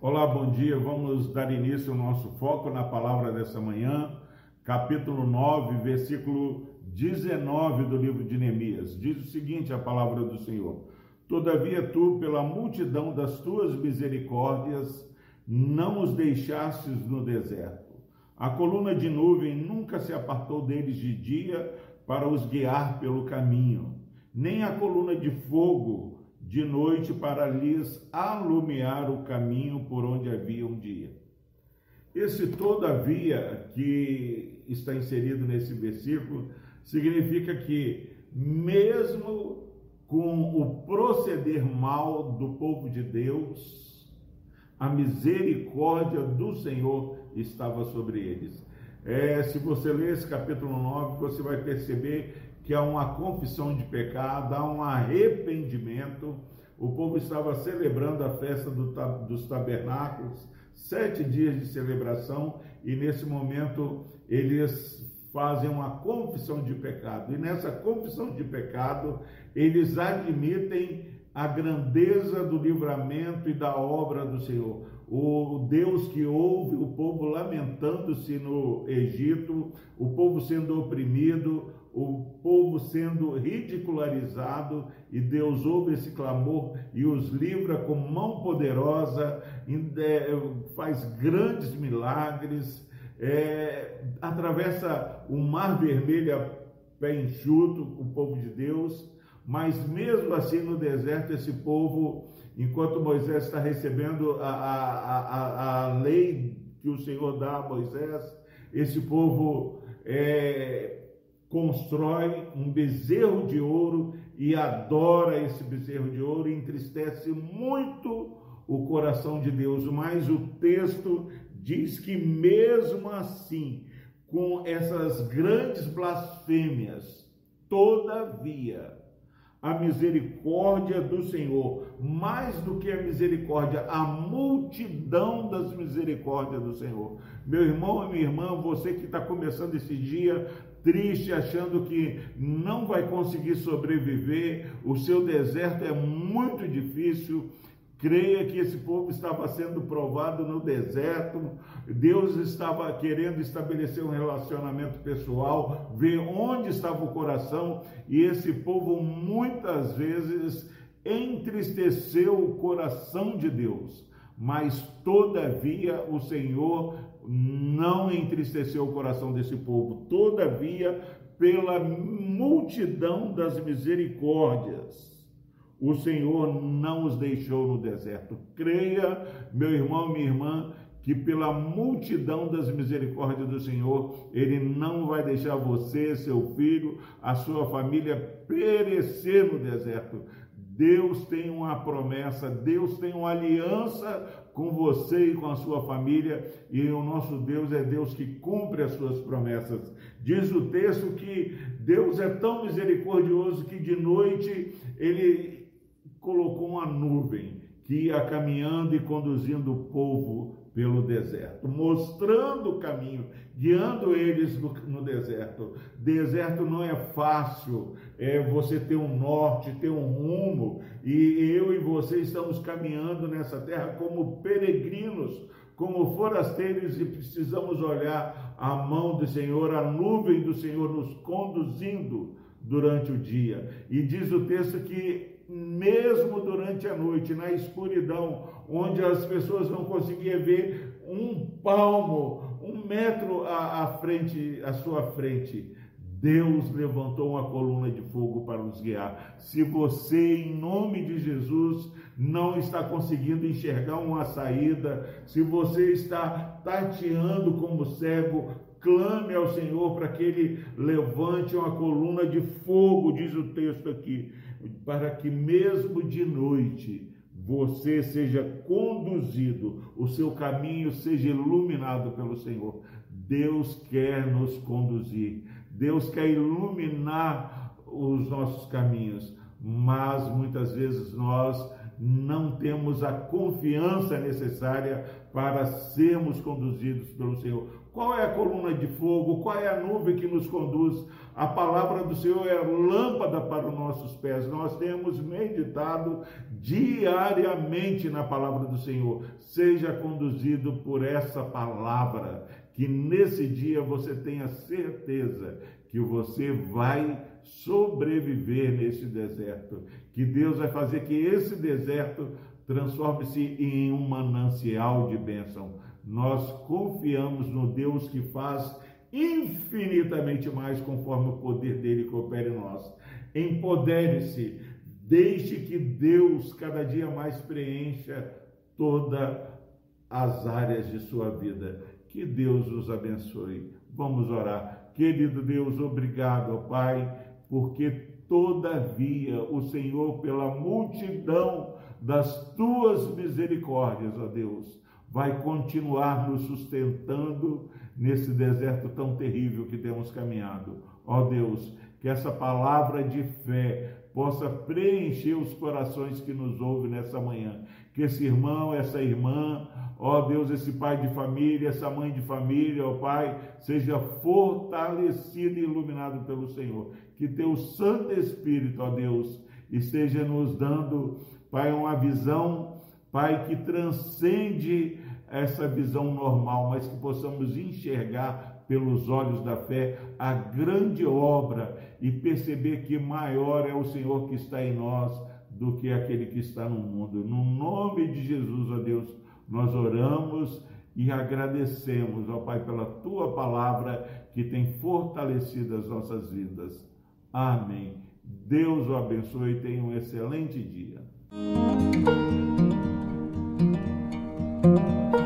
Olá, bom dia. Vamos dar início ao nosso foco na palavra dessa manhã, capítulo 9, versículo 19 do livro de Neemias. Diz o seguinte: a palavra do Senhor. Todavia, tu, pela multidão das tuas misericórdias, não os deixastes no deserto. A coluna de nuvem nunca se apartou deles de dia para os guiar pelo caminho, nem a coluna de fogo de noite para lhes alumiar o caminho por onde havia um dia. Esse todavia que está inserido nesse versículo significa que mesmo com o proceder mal do povo de Deus, a misericórdia do Senhor estava sobre eles. É, se você ler esse capítulo 9, você vai perceber que há uma confissão de pecado, há um arrependimento. O povo estava celebrando a festa do, dos tabernáculos, sete dias de celebração, e nesse momento eles fazem uma confissão de pecado. E nessa confissão de pecado, eles admitem a grandeza do livramento e da obra do Senhor. O Deus que ouve o povo lamentando-se no Egito, o povo sendo oprimido, o povo sendo ridicularizado, e Deus ouve esse clamor e os livra com mão poderosa, é, faz grandes milagres, é, atravessa o mar vermelho a pé enxuto, o povo de Deus, mas mesmo assim no deserto, esse povo, enquanto Moisés está recebendo a, a, a, a lei que o Senhor dá a Moisés, esse povo é, constrói um bezerro de ouro e adora esse bezerro de ouro e entristece muito o coração de Deus. Mas o texto diz que mesmo assim, com essas grandes blasfêmias, todavia, a misericórdia do Senhor, mais do que a misericórdia, a multidão das misericórdias do Senhor. Meu irmão e minha irmã, você que está começando esse dia triste, achando que não vai conseguir sobreviver, o seu deserto é muito difícil. Creia que esse povo estava sendo provado no deserto, Deus estava querendo estabelecer um relacionamento pessoal, ver onde estava o coração, e esse povo muitas vezes entristeceu o coração de Deus, mas todavia o Senhor não entristeceu o coração desse povo, todavia, pela multidão das misericórdias, o Senhor não os deixou no deserto. Creia, meu irmão, minha irmã, que pela multidão das misericórdias do Senhor, Ele não vai deixar você, seu filho, a sua família perecer no deserto. Deus tem uma promessa, Deus tem uma aliança com você e com a sua família, e o nosso Deus é Deus que cumpre as suas promessas. Diz o texto que Deus é tão misericordioso que de noite ele colocou uma nuvem que ia caminhando e conduzindo o povo pelo deserto, mostrando o caminho, guiando eles no, no, deserto. Deserto não é fácil, é você ter um norte, ter um rumo, e eu e você estamos caminhando nessa terra como peregrinos, como forasteiros, e precisamos olhar a mão do Senhor, a nuvem do Senhor nos conduzindo durante o dia. E diz o texto que mesmo durante a noite, na escuridão, onde as pessoas não conseguiam ver um palmo, um metro à, à frente, à sua frente, Deus levantou uma coluna de fogo para nos guiar. Se você, em nome de Jesus, não está conseguindo enxergar uma saída, se você está tateando como cego, clame ao Senhor para que Ele levante uma coluna de fogo, diz o texto aqui para que mesmo de noite você seja conduzido, o seu caminho seja iluminado pelo Senhor. Deus quer nos conduzir, Deus quer iluminar os nossos caminhos, mas muitas vezes nós não temos a confiança necessária para sermos conduzidos pelo Senhor. Qual é a coluna de fogo? Qual é a nuvem que nos conduz? A palavra do Senhor é lâmpada para os nossos pés. Nós temos meditado diariamente na palavra do Senhor. Seja conduzido por essa palavra, que nesse dia você tenha certeza que você vai sobreviver nesse deserto, que Deus vai fazer que esse deserto transforme-se em um manancial de bênção. Nós confiamos no Deus que faz infinitamente mais conforme o poder dele que opera em nós. Empodere-se, deixe que Deus cada dia mais preencha todas as áreas de sua vida. Que Deus os abençoe. Vamos orar. Querido Deus, obrigado, Pai, porque todavia o Senhor, pela multidão das tuas misericórdias, ó Deus, vai continuar nos sustentando nesse deserto tão terrível que temos caminhado. Ó Deus, que essa palavra de fé possa preencher os corações que nos ouvem nessa manhã. Que esse irmão, essa irmã, ó Deus, esse pai de família, essa mãe de família, ó Pai, seja fortalecido e iluminado pelo Senhor. Que teu Santo Espírito, ó Deus, esteja nos dando, Pai, uma visão, Pai, que transcende essa visão normal, mas que possamos enxergar pelos olhos da fé a grande obra e perceber que maior é o Senhor que está em nós do que aquele que está no mundo. No nome de Jesus, ó Deus, nós oramos e agradecemos, ó Pai, pela tua palavra que tem fortalecido as nossas vidas. Amém. Deus o abençoe e tenha um excelente dia. you